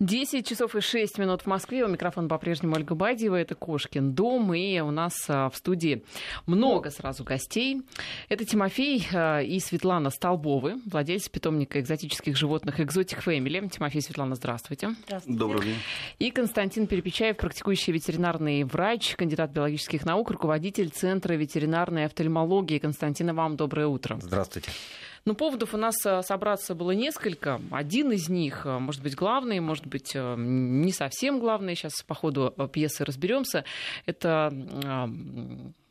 10 часов и 6 минут в Москве. У микрофона по-прежнему Ольга Бадьева. Это Кошкин дом. И у нас а, в студии много сразу гостей. Это Тимофей а, и Светлана Столбовы, владельцы питомника экзотических животных Exotic Family. Тимофей, Светлана, здравствуйте. Здравствуйте. Добрый день. И Константин Перепечаев, практикующий ветеринарный врач, кандидат биологических наук, руководитель Центра ветеринарной офтальмологии. Константин, вам доброе утро. Здравствуйте. Ну, поводов у нас э, собраться было несколько. Один из них, э, может быть, главный, может быть, э, не совсем главный. Сейчас по ходу пьесы разберемся. Это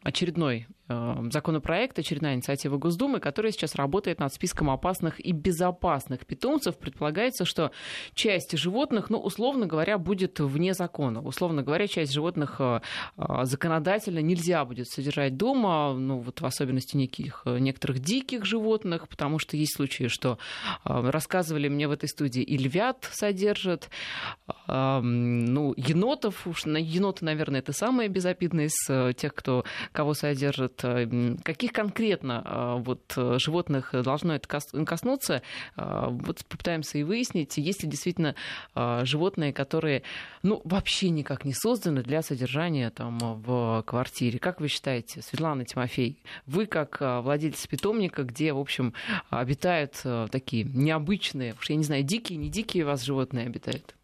очередной законопроект, очередная инициатива Госдумы, которая сейчас работает над списком опасных и безопасных питомцев. Предполагается, что часть животных, ну, условно говоря, будет вне закона. Условно говоря, часть животных э, э, законодательно нельзя будет содержать дома, ну, вот в особенности неких, некоторых диких животных, потому что есть случаи, что рассказывали мне в этой студии, и львят содержат, ну, енотов, уж на еноты, наверное, это самые безобидные из тех, кто кого содержат, э, каких конкретно э, вот, э, животных должно это коснуться, вот попытаемся и выяснить, есть ли действительно животные, которые ну, вообще никак не созданы для содержания там, в квартире. Как вы считаете, Светлана Тимофей, вы как владелец питомника, где, в общем, обитают такие необычные, уж я не знаю, дикие, не дикие у вас животные обитают?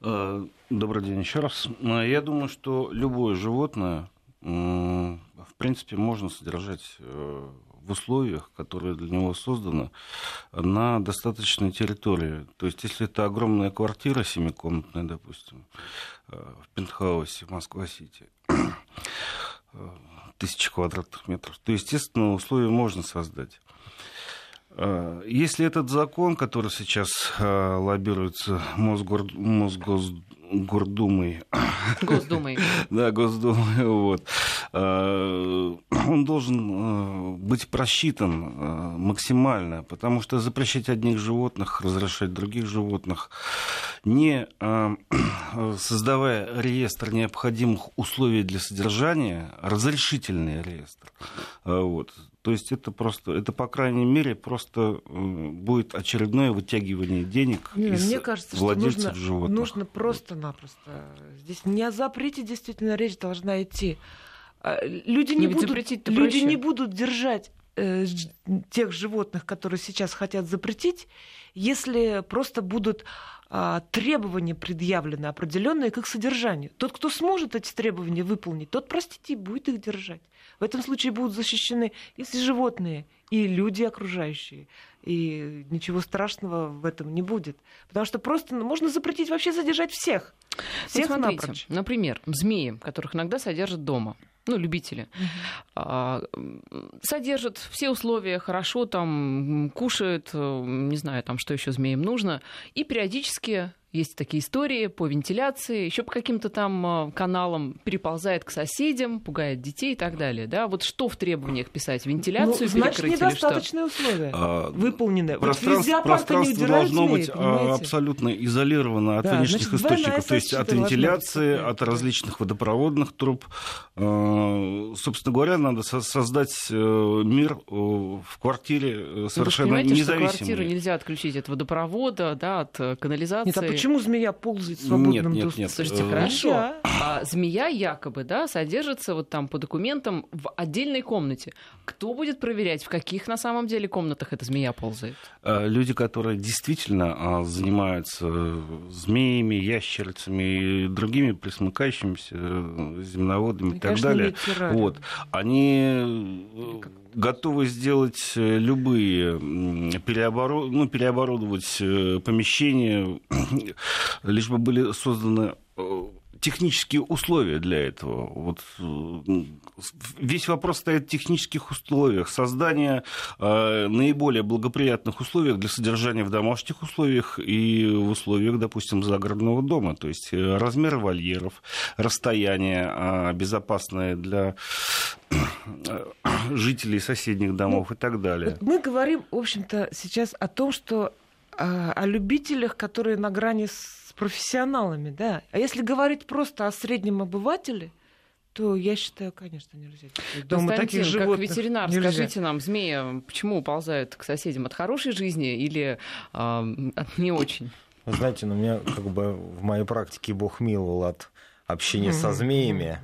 Добрый день еще раз. Я думаю, что любое животное в принципе, можно содержать э, в условиях, которые для него созданы, на достаточной территории. То есть, если это огромная квартира семикомнатная, допустим, э, в пентхаусе в Москва-Сити, э, тысячи квадратных метров, то, естественно, условия можно создать. Если этот закон, который сейчас лоббируется Мосгор... Мосгордумой, Госдумой. Да, Госдумой. Вот. А, он должен э, быть просчитан э, максимально, потому что запрещать одних животных, разрешать других животных, не э, создавая реестр необходимых условий для содержания, разрешительный реестр, вот, то есть это просто, это по крайней мере просто будет очередное вытягивание денег не, из мне кажется, владельцев что нужно, животных. Нужно просто-напросто. Здесь не о запрете действительно речь должна идти. А, люди не, будут, люди не будут держать э, тех животных, которые сейчас хотят запретить, если просто будут а, требования предъявлены определенные к их содержанию. Тот, кто сможет эти требования выполнить, тот, простите, будет их держать. В этом случае будут защищены и животные, и люди окружающие. И ничего страшного в этом не будет. Потому что просто ну, можно запретить вообще содержать всех. Всех вот смотрите, напрочь. Например, змеи, которых иногда содержат дома ну, любители, угу. содержат все условия хорошо, там, кушают, э, не знаю, там, что еще змеям нужно, и периодически есть такие истории по вентиляции, еще по каким-то там э, каналам переползает к соседям, пугает детей и так далее. Да? Вот что в требованиях писать? Вентиляцию ну, значит, недостаточные условия а, выполнены. Пространство, вот пространство должно быть а, абсолютно изолировано от да, внешних значит, источников, то есть от вентиляции, от различных водопроводных труб. А, собственно говоря, надо создать э, мир э, в квартире совершенно ну, вы независимый. Квартиру нельзя отключить от водопровода, да, от канализации. Нет, а почему змея ползает в свободном нет, доступе? Нет, Слушайте, нет. хорошо. А змея якобы, да, содержится вот там по документам в отдельной комнате. Кто будет проверять, в каких на самом деле комнатах эта змея ползает? А, люди, которые действительно а, занимаются змеями, ящерицами и другими присмыкающимися э, земноводами и, и так далее, вот, они готовы сделать э, любые переоборот... ну, переоборудовать э, помещения, лишь бы были созданы э, технические условия для этого. Вот весь вопрос стоит в технических условиях. Создание э, наиболее благоприятных условий для содержания в домашних условиях и в условиях, допустим, загородного дома. То есть размер вольеров, расстояние э, безопасное для жителей соседних домов ну, и так далее. Вот мы говорим, в общем-то, сейчас о том, что э, о любителях, которые на грани с профессионалами, да. А если говорить просто о среднем обывателе, то я считаю, конечно, нельзя. Дома таких животных как ветеринар, нельзя. скажите нам, змея почему уползает к соседям? От хорошей жизни или э, от не очень? Вы знаете, ну, меня как бы в моей практике Бог миловал от общения со змеями.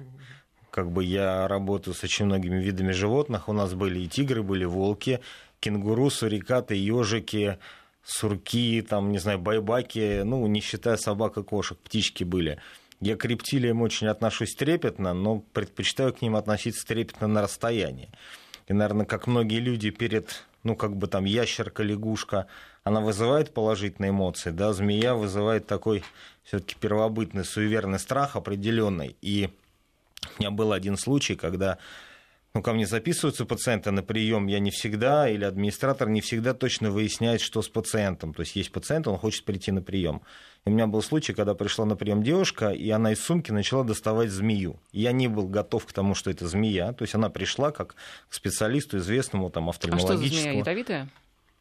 Как бы я работаю с очень многими видами животных. У нас были и тигры, были волки, кенгуру, сурикаты, ежики, сурки, там, не знаю, байбаки, ну, не считая собак и кошек, птички были. Я к рептилиям очень отношусь трепетно, но предпочитаю к ним относиться трепетно на расстоянии. И, наверное, как многие люди перед, ну, как бы там ящерка, лягушка, она вызывает положительные эмоции, да, змея вызывает такой все-таки первобытный суеверный страх определенный. И у меня был один случай, когда ну, ко мне записываются пациенты на прием, я не всегда, или администратор не всегда точно выясняет, что с пациентом. То есть есть пациент, он хочет прийти на прием. И у меня был случай, когда пришла на прием девушка, и она из сумки начала доставать змею. Я не был готов к тому, что это змея. То есть она пришла как к специалисту, известному там офтальмологическому. А что за змея, ядовитая?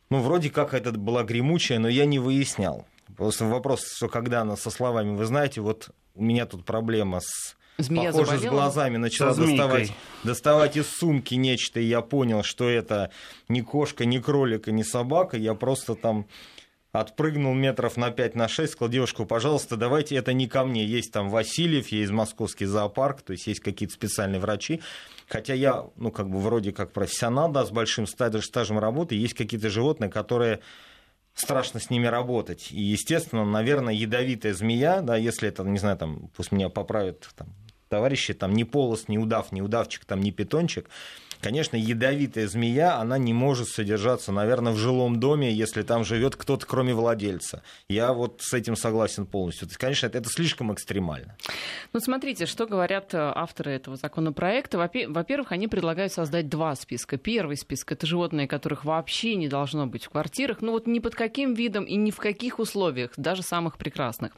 Ну, вроде как это была гремучая, но я не выяснял. Просто вопрос, что когда она со словами, вы знаете, вот у меня тут проблема с Змея похоже, заболела? с глазами начала доставать, доставать из сумки нечто, и я понял, что это не кошка, не кролик и не собака. Я просто там отпрыгнул метров на 5 на 6, сказал, девушку, пожалуйста, давайте это не ко мне. Есть там Васильев, есть московский зоопарк, то есть есть какие-то специальные врачи. Хотя я, ну, как бы вроде как профессионал, да, с большим стажем работы, есть какие-то животные, которые страшно с ними работать. И, естественно, наверное, ядовитая змея, да, если это, не знаю, там, пусть меня поправят там, товарищи, там, не полос, не удав, не удавчик, там, не питончик, Конечно, ядовитая змея, она не может содержаться, наверное, в жилом доме, если там живет кто-то, кроме владельца. Я вот с этим согласен полностью. То есть, конечно, это, это слишком экстремально. Ну, смотрите, что говорят э, авторы этого законопроекта. Во-первых, они предлагают создать два списка. Первый список — это животные, которых вообще не должно быть в квартирах, ну вот ни под каким видом и ни в каких условиях, даже самых прекрасных.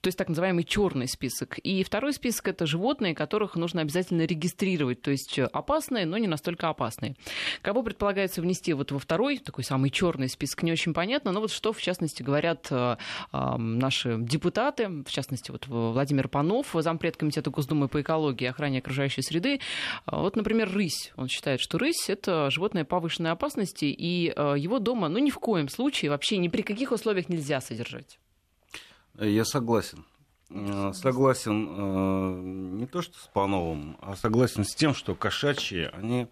То есть так называемый черный список. И второй список — это животные, которых нужно обязательно регистрировать, то есть э, опасные, но не настолько настолько опасные. Кого предполагается внести вот во второй, такой самый черный список, не очень понятно, но вот что, в частности, говорят э, э, наши депутаты, в частности, вот Владимир Панов, зампред комитета Госдумы по экологии и охране окружающей среды. Э, вот, например, рысь. Он считает, что рысь — это животное повышенной опасности, и э, его дома, ну, ни в коем случае, вообще ни при каких условиях нельзя содержать. Я согласен. Э, согласен э, не то что с Пановым, а согласен с тем, что кошачьи, они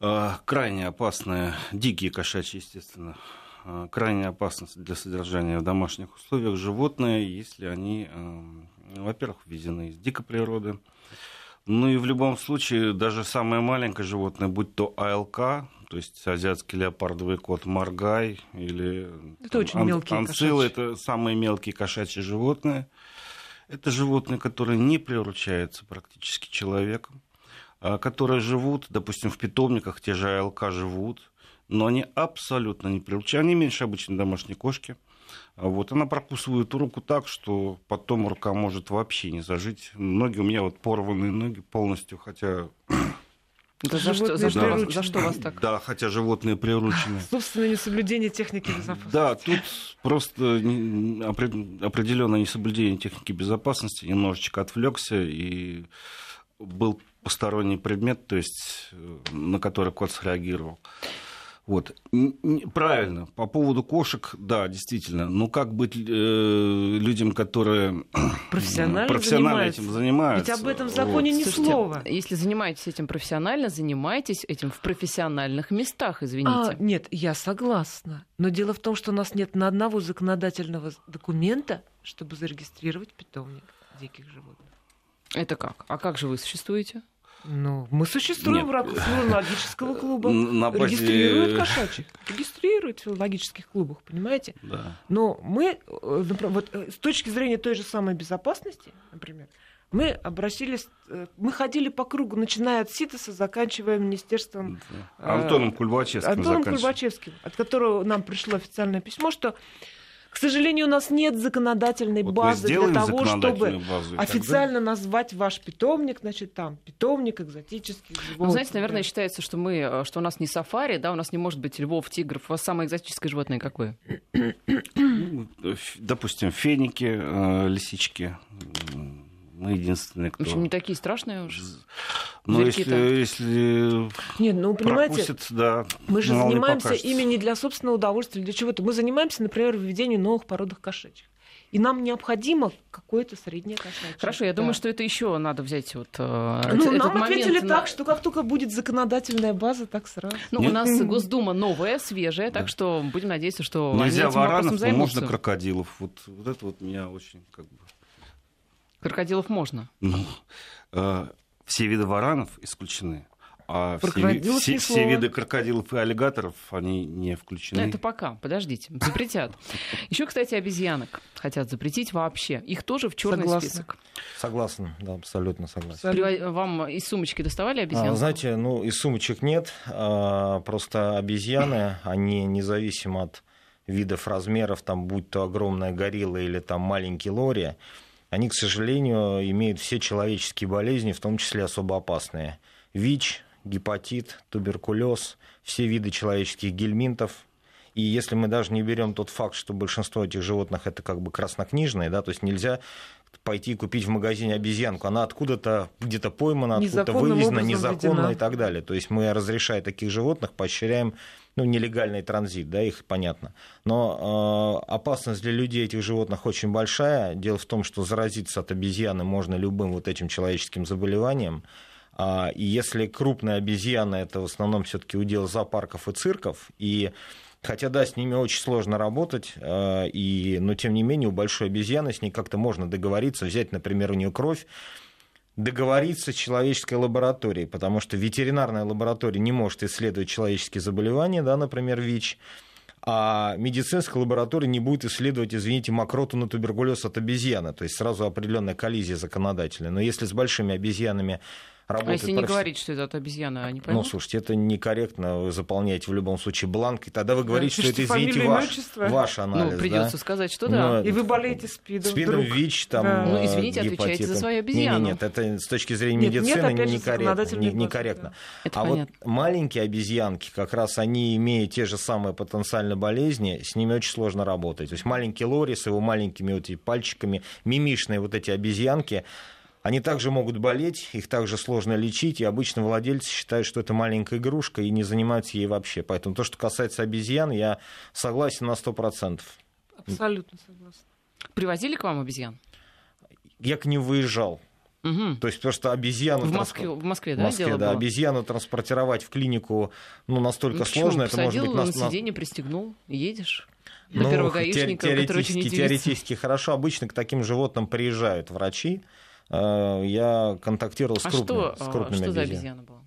э, крайне опасные, дикие кошачьи, естественно, крайне опасны для содержания в домашних условиях. Животные, если они, во-первых, ввезены из дикой природы, ну и в любом случае, даже самое маленькое животное, будь то АЛК, то есть азиатский леопардовый кот Маргай или это очень ан- мелкие анцилы, это самые мелкие кошачьи животные. Это животные, которые не приручаются практически человеком, а которые живут, допустим, в питомниках, те же АЛК живут, но они абсолютно не приручаются. Они меньше обычной домашней кошки. А вот, она прокусывает руку так, что потом рука может вообще не зажить. Ноги у меня вот порванные ноги полностью, хотя да за, что, за, что вас, за что вас так? Да, хотя животные приручены. Собственно, несоблюдение техники безопасности. Да, тут просто определенное несоблюдение техники безопасности, немножечко отвлекся и был посторонний предмет, то есть э, на который кот среагировал. Вот. Правильно. По поводу кошек, да, действительно. Но как быть э, людям, которые профессионально, профессионально этим занимаются? Ведь об этом в законе вот. ни Слушайте, слова. Если занимаетесь этим профессионально, занимайтесь этим в профессиональных местах, извините. А, нет, я согласна. Но дело в том, что у нас нет ни одного законодательного документа, чтобы зарегистрировать питомник диких животных. Это как? А как же вы существуете? Ну, мы существуем Нет. в рамках филологического клуба. На базе... Регистрируют кошачьих. Регистрируют в филологических клубах, понимаете? Да. Но мы, э, вот э, с точки зрения той же самой безопасности, например, мы обратились, э, мы ходили по кругу, начиная от СИТОСа, заканчивая министерством... Да. Антоном Кульбачевским Антоном Кульбачевским, от которого нам пришло официальное письмо, что к сожалению, у нас нет законодательной вот базы для того, чтобы базу, официально тогда... назвать ваш питомник, значит, там, питомник экзотических животных. Ну, знаете, наверное, да. считается, что мы, э, что у нас не сафари, да, у нас не может быть львов, тигров. У вас самое экзотическое животное какое? Ну, допустим, феники, э, лисички, Мы единственные, кто... В общем, не такие страшные уж. Ну, если, если Нет, ну, понимаете, да, мы же занимаемся ими не для собственного удовольствия, для чего-то. Мы занимаемся, например, введением новых породных кошачьих. И нам необходимо какое-то среднее кошачье. Хорошо, я да. думаю, что это еще надо взять вот э, ну, этот нам момент ответили на... так, что как только будет законодательная база, так сразу. Ну, Нет? у нас Госдума новая, свежая, так да. что будем надеяться, что Нельзя они варанов, но можно крокодилов. Вот, вот это вот меня очень как бы... Крокодилов можно? Ну, э, все виды варанов исключены. А все, все, все виды крокодилов и аллигаторов, они не включены. Это пока, подождите, запретят. Еще, кстати, обезьянок хотят запретить вообще. Их тоже в черный согласна. список. Согласен, да, абсолютно согласен. При... Вам из сумочки доставали обезьяны? А, знаете, ну, из сумочек нет. А, просто обезьяны, они независимо от видов размеров, там, будь то огромная горилла или там маленький лори, они, к сожалению, имеют все человеческие болезни, в том числе особо опасные. ВИЧ, гепатит, туберкулез, все виды человеческих гельминтов. И если мы даже не берем тот факт, что большинство этих животных это как бы краснокнижные, да, то есть нельзя пойти купить в магазине обезьянку, она откуда-то где-то поймана, откуда-то вывезена, незаконно введена. и так далее. То есть мы, разрешая таких животных, поощряем ну, нелегальный транзит, да, их понятно. Но э, опасность для людей этих животных очень большая. Дело в том, что заразиться от обезьяны можно любым вот этим человеческим заболеванием. А, и если крупная обезьяна, это в основном все-таки удел зоопарков и цирков, и Хотя, да, с ними очень сложно работать, а, и, но тем не менее у большой обезьяны с ней как-то можно договориться, взять, например, у нее кровь, договориться с человеческой лабораторией, потому что ветеринарная лаборатория не может исследовать человеческие заболевания, да, например, ВИЧ, а медицинская лаборатория не будет исследовать, извините, мокроту на туберкулез от обезьяны, то есть сразу определенная коллизия законодательная. Но если с большими обезьянами работает... А если не говорить, что это от обезьяны, они поймут? Ну, слушайте, это некорректно. Вы заполняете в любом случае бланк, и тогда вы говорите, да, что это, извините, ваш, ваш анализ. Ну, придется да? сказать, что да. Но... И вы болеете СПИДом СПИДом, вдруг. ВИЧ, там, да. Ну, извините, отвечаете за свою обезьяну. Нет, нет, это с точки зрения нет, медицины нет, некорректно. Не, некорректно. Да. а понятно. вот маленькие обезьянки, как раз они, имея те же самые потенциальные болезни, с ними очень сложно работать. То есть маленький лори с его маленькими вот пальчиками, мимишные вот эти обезьянки, они также могут болеть, их также сложно лечить, и обычно владельцы считают, что это маленькая игрушка и не занимаются ей вообще. Поэтому то, что касается обезьян, я согласен на 100%. Абсолютно согласен. Привозили к вам обезьян? Я к ним выезжал. Угу. То есть просто обезьяну... В Москве, в Москве да, Москве, дело да, было? обезьяну транспортировать в клинику ну, настолько ну, сложно. Это может быть... на сиденье, пристегнул, едешь? До ну, первого гаишника, теоретически, очень теоретически хорошо. Обычно к таким животным приезжают врачи, я контактировал с, а крупными, что, с крупными что за обезьяна была?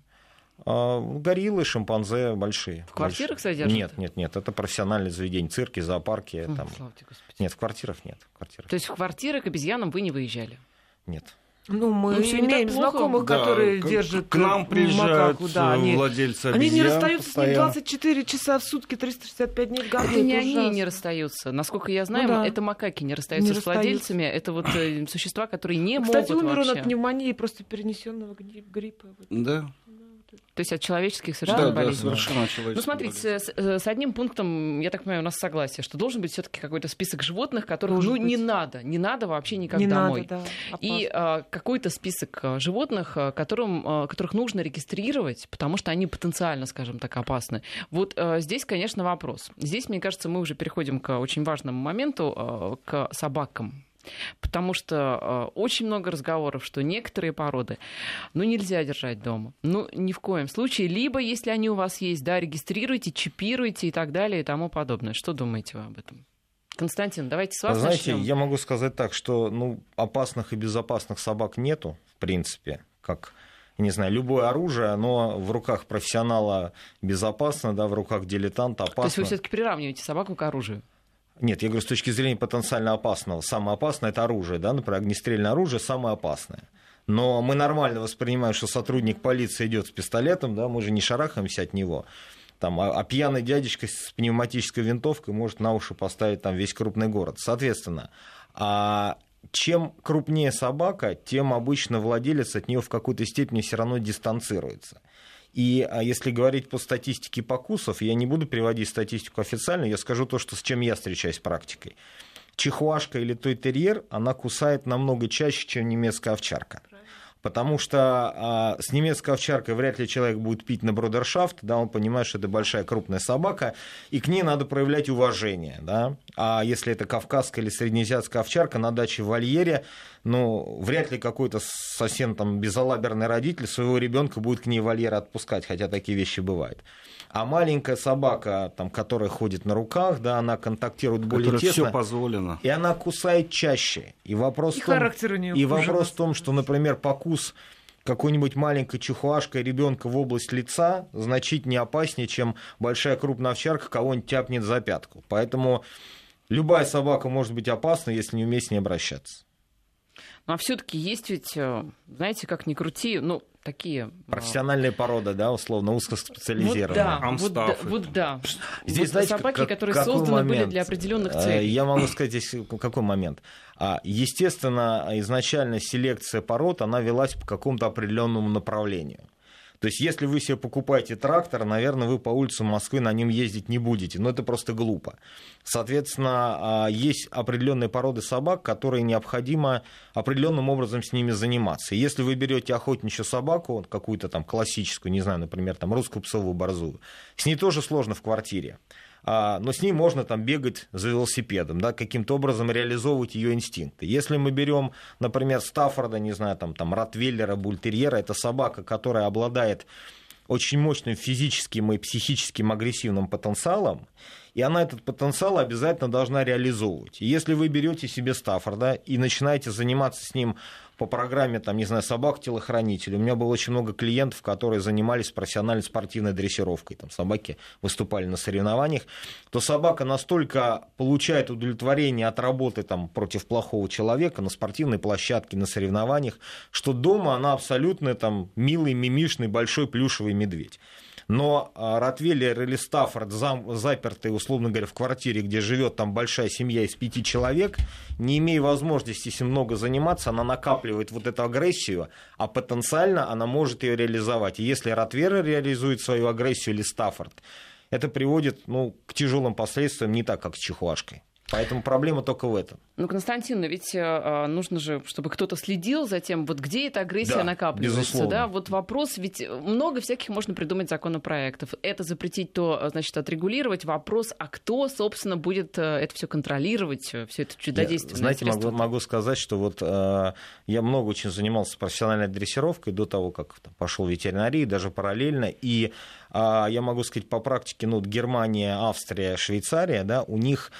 А, гориллы, шимпанзе большие. В квартирах большие. содержат? Нет, нет, нет. Это профессиональное заведение. Цирки, зоопарки. Хм, там. Нет, в квартирах нет. В квартирах. То есть в квартиры к обезьянам вы не выезжали? Нет. Ну, мы ну, имеем знакомых, да, которые к, держат к нам приезжают макаку, да, они, владельцы обезьян Они не расстаются постоянно. с ним 24 часа в сутки, 365 дней в году. Это не ужасно. они не расстаются. Насколько я знаю, ну, да. это макаки не расстаются не с владельцами. Это вот э, существа, которые не Кстати, могут умер вообще. он от пневмонии, просто перенесенного гриппа. Да. То есть от человеческих совершенно да, болезней. Да, совершенно Ну, смотрите, с, с одним пунктом, я так понимаю, у нас согласие, что должен быть все-таки какой-то список животных, которых ну, не надо, не надо вообще никак не домой. Надо, да, И а, какой-то список а, животных, а, которым, а, которых нужно регистрировать, потому что они потенциально, скажем так, опасны. Вот а, здесь, конечно, вопрос. Здесь, мне кажется, мы уже переходим к очень важному моменту, а, к собакам Потому что э, очень много разговоров, что некоторые породы, ну, нельзя держать дома. Ну, ни в коем случае. Либо, если они у вас есть, да, регистрируйте, чипируйте и так далее и тому подобное. Что думаете вы об этом? Константин, давайте с вас Знаете, начнем. я могу сказать так, что ну, опасных и безопасных собак нету, в принципе, как не знаю, любое оружие, оно в руках профессионала безопасно, да, в руках дилетанта опасно. То есть вы все-таки приравниваете собаку к оружию? Нет, я говорю, с точки зрения потенциально опасного. Самое опасное – это оружие, да, например, огнестрельное оружие – самое опасное. Но мы нормально воспринимаем, что сотрудник полиции идет с пистолетом, да, мы же не шарахаемся от него. Там, а, а пьяный дядечка с пневматической винтовкой может на уши поставить там весь крупный город. Соответственно, а чем крупнее собака, тем обычно владелец от нее в какой-то степени все равно дистанцируется. И а если говорить по статистике покусов, я не буду приводить статистику официально, я скажу то, что, с чем я встречаюсь практикой. чихуашка или той терьер, она кусает намного чаще, чем немецкая овчарка. Потому что а, с немецкой овчаркой вряд ли человек будет пить на бродершафт, да, он понимает, что это большая крупная собака, и к ней надо проявлять уважение. Да? А если это кавказская или среднеазиатская овчарка на даче в вольере, ну, вряд ли какой-то совсем там безалаберный родитель своего ребенка будет к ней вольер отпускать, хотя такие вещи бывают. А маленькая собака, там, которая ходит на руках, да, она контактирует более Которой тесно. все позволено. И она кусает чаще. И вопрос, и в, том, у нее и вопрос в том, что, например, покус какой-нибудь маленькой чехуашкой ребенка в область лица значительно опаснее, чем большая крупная овчарка кого-нибудь тяпнет за пятку. Поэтому любая собака может быть опасна, если не уметь с ней обращаться. Ну, а все-таки есть ведь, э, знаете, как ни крути, ну, такие... Э, Профессиональные породы, да, условно, узкоспециализированные. Вот да, вот, да, вот да. Здесь, вот знаете, собаки, как, которые созданы момент? были для определенных э, целей. Я могу сказать здесь какой момент. А, естественно, изначально селекция пород, она велась по какому-то определенному направлению. То есть, если вы себе покупаете трактор, наверное, вы по улицам Москвы на нем ездить не будете. Но это просто глупо. Соответственно, а, есть определенные породы собак, которые необходимо определенным образом с ними заниматься. Если вы берете охотничью собаку, какую-то там классическую, не знаю, например, там русскую псовую борзую, с ней тоже сложно в квартире. А, но с ней можно там бегать за велосипедом, да, каким-то образом реализовывать ее инстинкты. Если мы берем, например, Стаффорда, не знаю, там, там Ротвейлера, Бультерьера, это собака, которая обладает очень мощным физическим и психическим агрессивным потенциалом, и она этот потенциал обязательно должна реализовывать. И если вы берете себе Стаффорда и начинаете заниматься с ним по программе, там, не знаю, собак-телохранителей. У меня было очень много клиентов, которые занимались профессиональной спортивной дрессировкой. Там собаки выступали на соревнованиях. То собака настолько получает удовлетворение от работы там, против плохого человека на спортивной площадке, на соревнованиях, что дома она абсолютно там, милый, мимишный, большой плюшевый медведь но а, Ротвейлер или Стаффорд, запертый, условно говоря, в квартире, где живет там большая семья из пяти человек, не имея возможности с ним много заниматься, она накапливает вот эту агрессию, а потенциально она может ее реализовать. И если Ротвейлер реализует свою агрессию или Стаффорд, это приводит ну, к тяжелым последствиям не так, как с чихуашкой. Поэтому проблема только в этом. Ну, Константин, но ведь э, нужно же, чтобы кто-то следил за тем, вот где эта агрессия да, накапливается. Безусловно. Да? Вот вопрос, ведь много всяких можно придумать законопроектов. Это запретить, то, значит, отрегулировать. Вопрос, а кто, собственно, будет э, это все контролировать, все это чудодейственное Знаете, могу, могу сказать, что вот э, я много очень занимался профессиональной дрессировкой до того, как там, пошел в ветеринарию, даже параллельно. И э, я могу сказать по практике, ну, Германия, Австрия, Швейцария, да, у них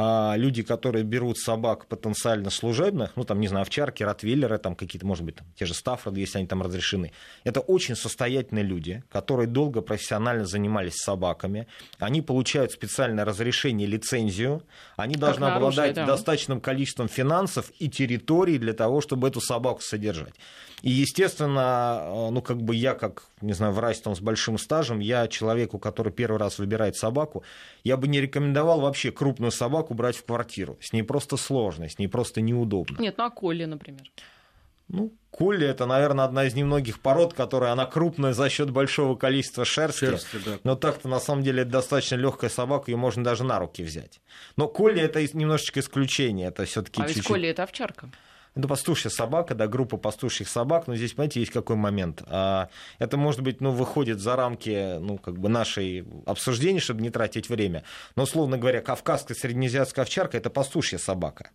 а люди, которые берут собак потенциально служебных, ну, там, не знаю, овчарки, ротвейлеры, там какие-то, может быть, там, те же стаффорды, если они там разрешены, это очень состоятельные люди, которые долго профессионально занимались собаками, они получают специальное разрешение, лицензию, они как должны обладать да. достаточным количеством финансов и территорий для того, чтобы эту собаку содержать. И, естественно, э, ну, как бы я, как, не знаю, врач там с большим стажем, я человеку, который первый раз выбирает собаку, я бы не рекомендовал вообще крупную собаку брать в квартиру. С ней просто сложно, с ней просто неудобно. Нет, ну а Колли, например? Ну, Колли это, наверное, одна из немногих пород, которая она крупная за счет большого количества шерсти. шерсти да. Но так-то на самом деле это достаточно легкая собака, ее можно даже на руки взять. Но Колли это немножечко исключение. Это все-таки а чуть-чуть... ведь Колли это овчарка. Это пастушья собака, да, группа пастушьих собак, но здесь, понимаете, есть какой момент. А, это, может быть, ну, выходит за рамки, ну, как бы нашей обсуждения, чтобы не тратить время. Но, условно говоря, кавказская среднеазиатская овчарка – это пастушья собака.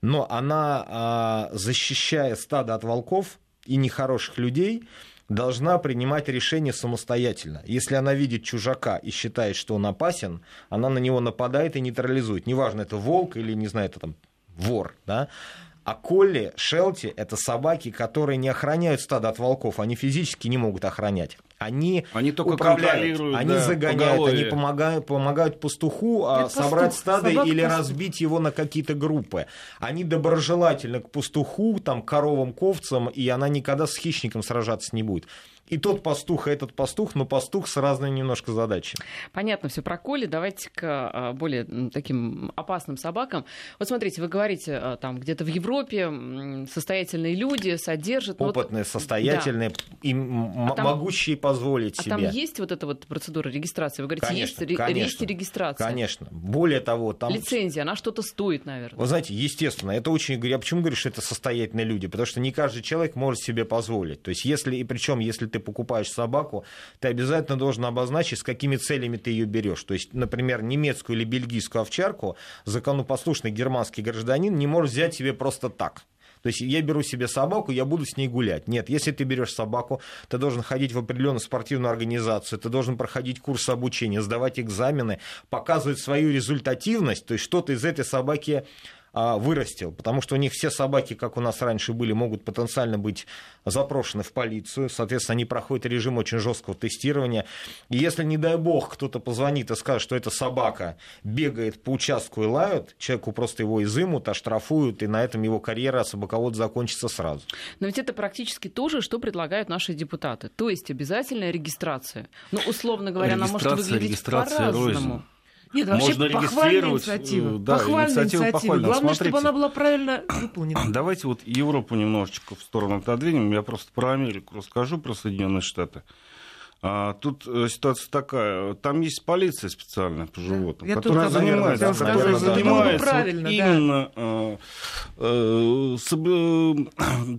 Но она, а, защищая стадо от волков и нехороших людей, должна принимать решение самостоятельно. Если она видит чужака и считает, что он опасен, она на него нападает и нейтрализует. Неважно, это волк или, не знаю, это там вор, да, а колли, шелти – это собаки, которые не охраняют стадо от волков, они физически не могут охранять. Они, они только управляют, они да, загоняют, они помогают, помогают пастуху а, это собрать пастух, стадо или пастух. разбить его на какие-то группы. Они доброжелательны к пастуху, там, коровам, ковцам, и она никогда с хищником сражаться не будет и тот пастух, и этот пастух, но пастух с разными немножко задачами. Понятно все про Коли. Давайте к а, более таким опасным собакам. Вот смотрите, вы говорите, а, там где-то в Европе состоятельные люди содержат... Опытные, вот... состоятельные, да. и а там... могущие позволить а себе. А там есть вот эта вот процедура регистрации? Вы говорите, конечно, есть, конечно, есть регистрация? Конечно. Более того, там... Лицензия, она что-то стоит, наверное. Вы знаете, естественно, это очень... Я почему говорю, что это состоятельные люди? Потому что не каждый человек может себе позволить. То есть если, и причем, если ты покупаешь собаку, ты обязательно должен обозначить, с какими целями ты ее берешь. То есть, например, немецкую или бельгийскую овчарку законопослушный германский гражданин не может взять себе просто так. То есть я беру себе собаку, я буду с ней гулять. Нет, если ты берешь собаку, ты должен ходить в определенную спортивную организацию, ты должен проходить курс обучения, сдавать экзамены, показывать свою результативность, то есть что ты из этой собаки вырастил, потому что у них все собаки, как у нас раньше были, могут потенциально быть запрошены в полицию, соответственно, они проходят режим очень жесткого тестирования. И если, не дай бог, кто-то позвонит и скажет, что эта собака бегает по участку и лают, человеку просто его изымут, оштрафуют, и на этом его карьера собаковода закончится сразу. Но ведь это практически то же, что предлагают наши депутаты. То есть обязательная регистрация. Ну, условно говоря, она может выглядеть по-разному. Нет, вообще Можно похвальная инициатива. Да, похвальная инициатива. инициатива. Главное, Смотрите, чтобы она была правильно выполнена. Давайте вот Европу немножечко в сторону отодвинем. Я просто про Америку расскажу, про Соединенные Штаты. А, тут э, ситуация такая, там есть полиция специальная по животным, Я которая занимается, наверное, которая занимается вот именно да. э, соблю...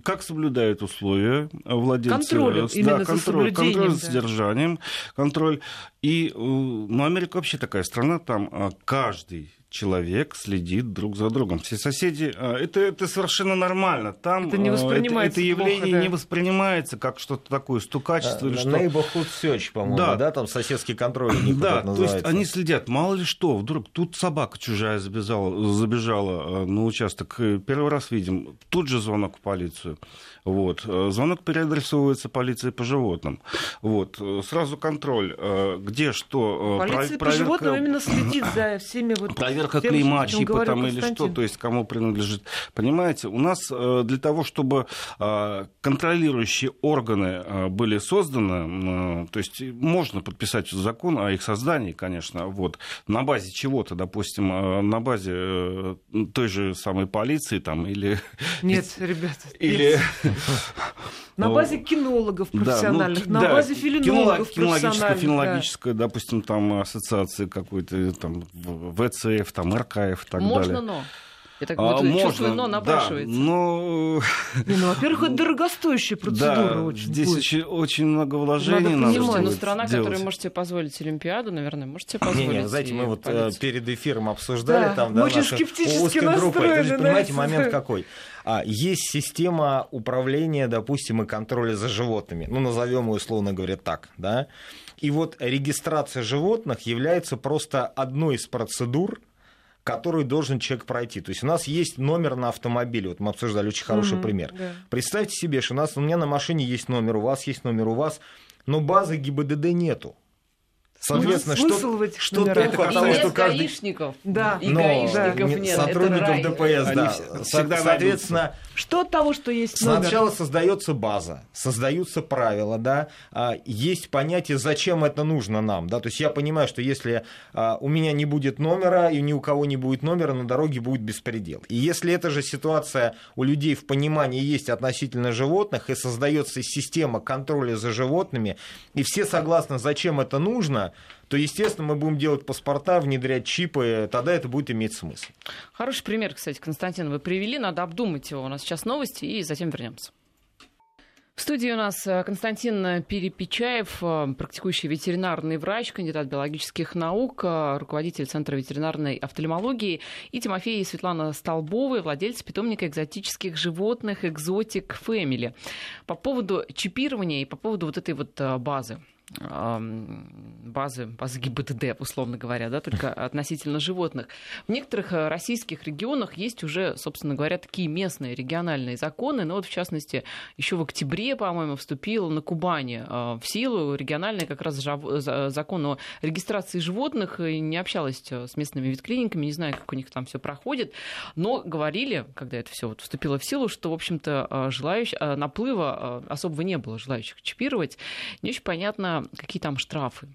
как соблюдает условия владельца, контроль, да, контроль, контроль за содержанием, контроль. И э, ну, Америка вообще такая страна, там э, каждый человек следит друг за другом. Все соседи, а, это, это совершенно нормально. Там это, не воспринимается это, это явление плохо, да. не воспринимается как что-то такое стукачество а, или что. Neighborhood search, по-моему, да. да, там соседский контроль Да, то есть они следят, мало ли что, вдруг тут собака чужая забежала, забежала на участок, первый раз видим, тут же звонок в полицию. Вот. Звонок переадресовывается полиции по животным. Вот. Сразу контроль, где что. Полиция Про- по животным именно следит за всеми вот проверка тем, клейма, чипа там или что, то есть кому принадлежит. Понимаете, у нас э, для того, чтобы э, контролирующие органы э, были созданы, то есть можно подписать закон о их создании, конечно, вот, на базе чего-то, допустим, на базе той же самой полиции там или... Нет, ребята. Или... На базе кинологов профессиональных, да, ну, на да, базе филинологов профессиональных. Кинологическая, да. допустим, там ассоциации какой-то, там, ВЦФ, там, РКФ и так Можно, далее. Можно, но. Я так а, можно, чувствую, но напрашивается. Да, но... Не, ну, во-первых, это дорогостоящая процедура да, очень здесь будет. очень, очень много вложений надо, надо понимать, но страна, делать. которая может себе позволить Олимпиаду, наверное, может себе позволить. Не, не, знаете, мы вот полицию. перед эфиром обсуждали да, там, да, очень скептически настроены. Это же, понимаете, момент какой? А, есть система управления, допустим, и контроля за животными. Ну, назовем ее, условно говоря, так, да. И вот регистрация животных является просто одной из процедур, который должен человек пройти. То есть у нас есть номер на автомобиле. Вот мы обсуждали очень хороший mm-hmm, пример. Да. Представьте себе, что у нас у меня на машине есть номер, у вас есть номер, у вас, но базы ГИБДД нету. Соответственно, Смысл что, в этих что это потому что каждый... гаишников. Да. И Но гаишников нет. Сотрудников ДПС, да. Всегда Соответственно, что от того, что есть номер? Сначала создается база, создаются правила, да. А, есть понятие, зачем это нужно нам, да. То есть я понимаю, что если а, у меня не будет номера и ни у кого не будет номера, на дороге будет беспредел. И если эта же ситуация у людей в понимании есть относительно животных и создается система контроля за животными, и все согласны, зачем это нужно, то, естественно, мы будем делать паспорта, внедрять чипы, тогда это будет иметь смысл. Хороший пример, кстати, Константин, вы привели, надо обдумать его. У нас сейчас новости, и затем вернемся. В студии у нас э, Константин Перепечаев, э, практикующий ветеринарный врач, кандидат биологических наук, э, руководитель Центра ветеринарной офтальмологии, и Тимофей и Светлана Столбовы, владельцы питомника экзотических животных «Экзотик Фэмили». По поводу чипирования и по поводу вот этой вот базы базы, базы ГИБДД, условно говоря, да, только относительно животных. В некоторых э, российских регионах есть уже, собственно говоря, такие местные региональные законы, но вот в частности еще в октябре, по-моему, вступил на Кубани э, в силу региональный как раз закон о регистрации животных, и не общалась э, с местными ветклиниками, не знаю, как у них там все проходит, но говорили, когда это все вот вступило в силу, что, в общем-то, желающих, наплыва особого не было желающих чипировать. Не очень понятно, какие там штрафы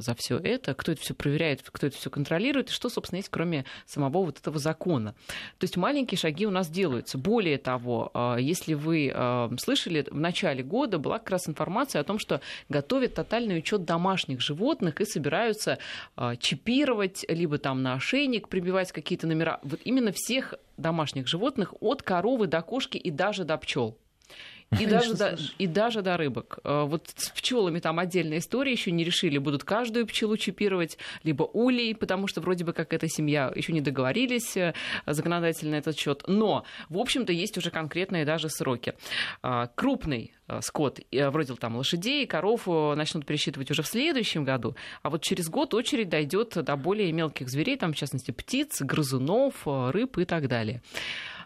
за все это, кто это все проверяет, кто это все контролирует, и что, собственно, есть кроме самого вот этого закона. То есть маленькие шаги у нас делаются. Более того, а, если вы а, слышали, в начале года была как раз информация о том, что готовят тотальный учет домашних животных и собираются а, чипировать, либо там на ошейник прибивать какие-то номера. Вот именно всех домашних животных от коровы до кошки и даже до пчел. И даже, до, и даже до рыбок. Э, вот с пчелами там отдельная история, еще не решили, будут каждую пчелу чипировать, либо улей, потому что вроде бы как эта семья еще не договорились э, законодательно этот счет. Но, в общем-то, есть уже конкретные даже сроки. Э, крупный скот, вроде там лошадей, коров начнут пересчитывать уже в следующем году, а вот через год очередь дойдет до более мелких зверей, там, в частности, птиц, грызунов, рыб и так далее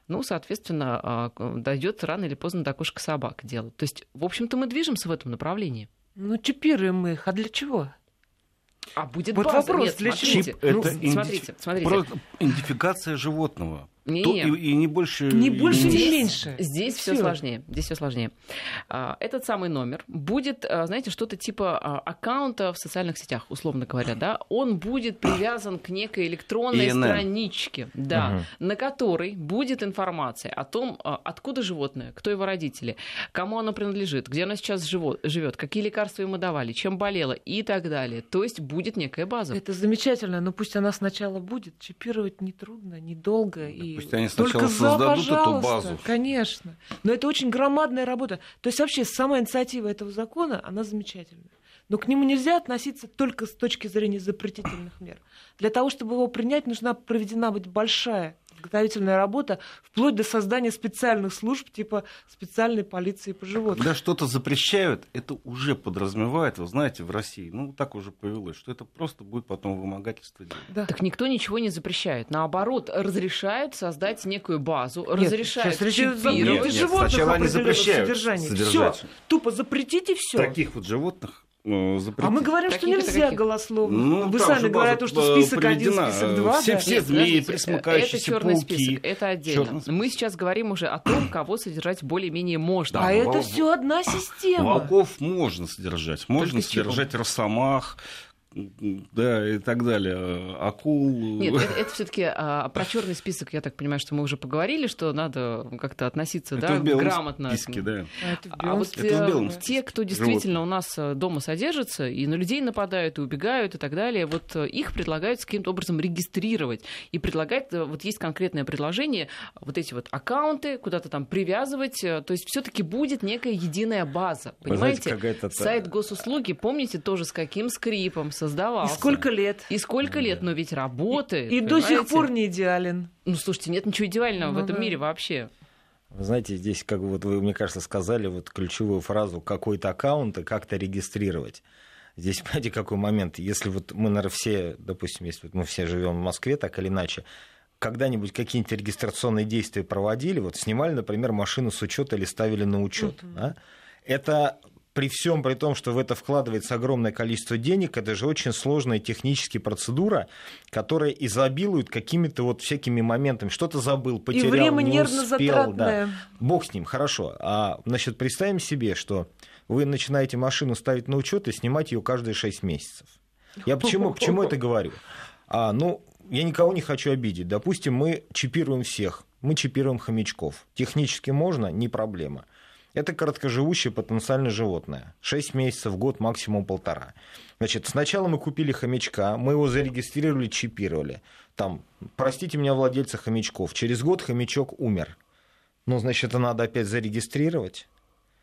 ну, соответственно, а, дойдет рано или поздно до кошек собак делать. То есть, в общем-то, мы движемся в этом направлении. Ну, чипируем их. А для чего? А будет вот база. вопрос, Нет, для смотрите, чего? Ну, это смотрите, смотрите. Просто идентификация животного. Не, То, и, и не больше, не больше, не меньше. Здесь все сложнее. Здесь все сложнее. А, этот самый номер будет, а, знаете, что-то типа а, аккаунта в социальных сетях, условно говоря, да. Он будет привязан к некой электронной ИНН. страничке, да, угу. на которой будет информация о том, откуда животное, кто его родители, кому оно принадлежит, где оно сейчас живет, какие лекарства ему давали, чем болело и так далее. То есть будет некая база. Это замечательно, но пусть она сначала будет. Чипировать нетрудно, недолго и Пусть они сначала Только создадут за, эту базу. Конечно. Но это очень громадная работа. То есть вообще сама инициатива этого закона, она замечательная. Но к нему нельзя относиться только с точки зрения запретительных мер. Для того, чтобы его принять, нужна проведена быть большая подготовительная работа, вплоть до создания специальных служб, типа специальной полиции по животным. Когда что-то запрещают, это уже подразумевает, вы знаете, в России, ну, так уже повелось, что это просто будет потом вымогательство делать. Да. Так никто ничего не запрещает. Наоборот, разрешают создать некую базу, нет, разрешают чипировать. животных сначала не запрещают содержание. Все, тупо запретите все. Таких вот животных запретить. А мы говорим, Какие что нельзя голословно. Ну, Вы сами говорите, что список один, список два. Все, да? все Нет, змеи, присмыкающиеся Это черный пауки. список, это отдельно. Мы сейчас говорим уже о том, кого содержать более-менее можно. Да, а вол... это все одна система. Волков можно содержать. Можно Только содержать росомах, да, и так далее, акул. Нет, это, это все-таки а, про черный список, я так понимаю, что мы уже поговорили, что надо как-то относиться это да, в белом грамотно. Списке, да. А, это а вот это в белом э, те, кто действительно животных. у нас э, дома содержится, и на людей нападают, и убегают, и так далее, вот э, их предлагают каким-то образом регистрировать. И предлагать, вот есть конкретное предложение, вот эти вот аккаунты куда-то там привязывать, то есть все-таки будет некая единая база. Понимаете? Знаете, Сайт госуслуги, помните, тоже с каким скрипом, создавался. И сколько лет? И сколько лет, но ведь работает. И, и до сих пор не идеален. Ну, слушайте, нет ничего идеального ну, в этом да. мире вообще. Вы знаете, здесь, как вот вы, мне кажется, сказали вот ключевую фразу какой-то аккаунт и как-то регистрировать. Здесь, понимаете, какой момент? Если вот мы, наверное, все, допустим, если мы все живем в Москве, так или иначе, когда-нибудь какие-нибудь регистрационные действия проводили, вот снимали, например, машину с учета или ставили на учет. Uh-huh. Да? Это при всем при том, что в это вкладывается огромное количество денег, это же очень сложная техническая процедура, которая изобилует какими-то вот всякими моментами. Что-то забыл, потерял, И время не успел. Да. Бог с ним, хорошо. А, значит, представим себе, что вы начинаете машину ставить на учет и снимать ее каждые 6 месяцев. Я почему, почему это говорю? А, ну, я никого не хочу обидеть. Допустим, мы чипируем всех. Мы чипируем хомячков. Технически можно, не проблема. Это короткоживущее потенциальное животное. 6 месяцев, год, максимум полтора. Значит, сначала мы купили хомячка, мы его зарегистрировали, чипировали. Там, простите меня, владельцы хомячков, через год хомячок умер. Ну, значит, это надо опять зарегистрировать.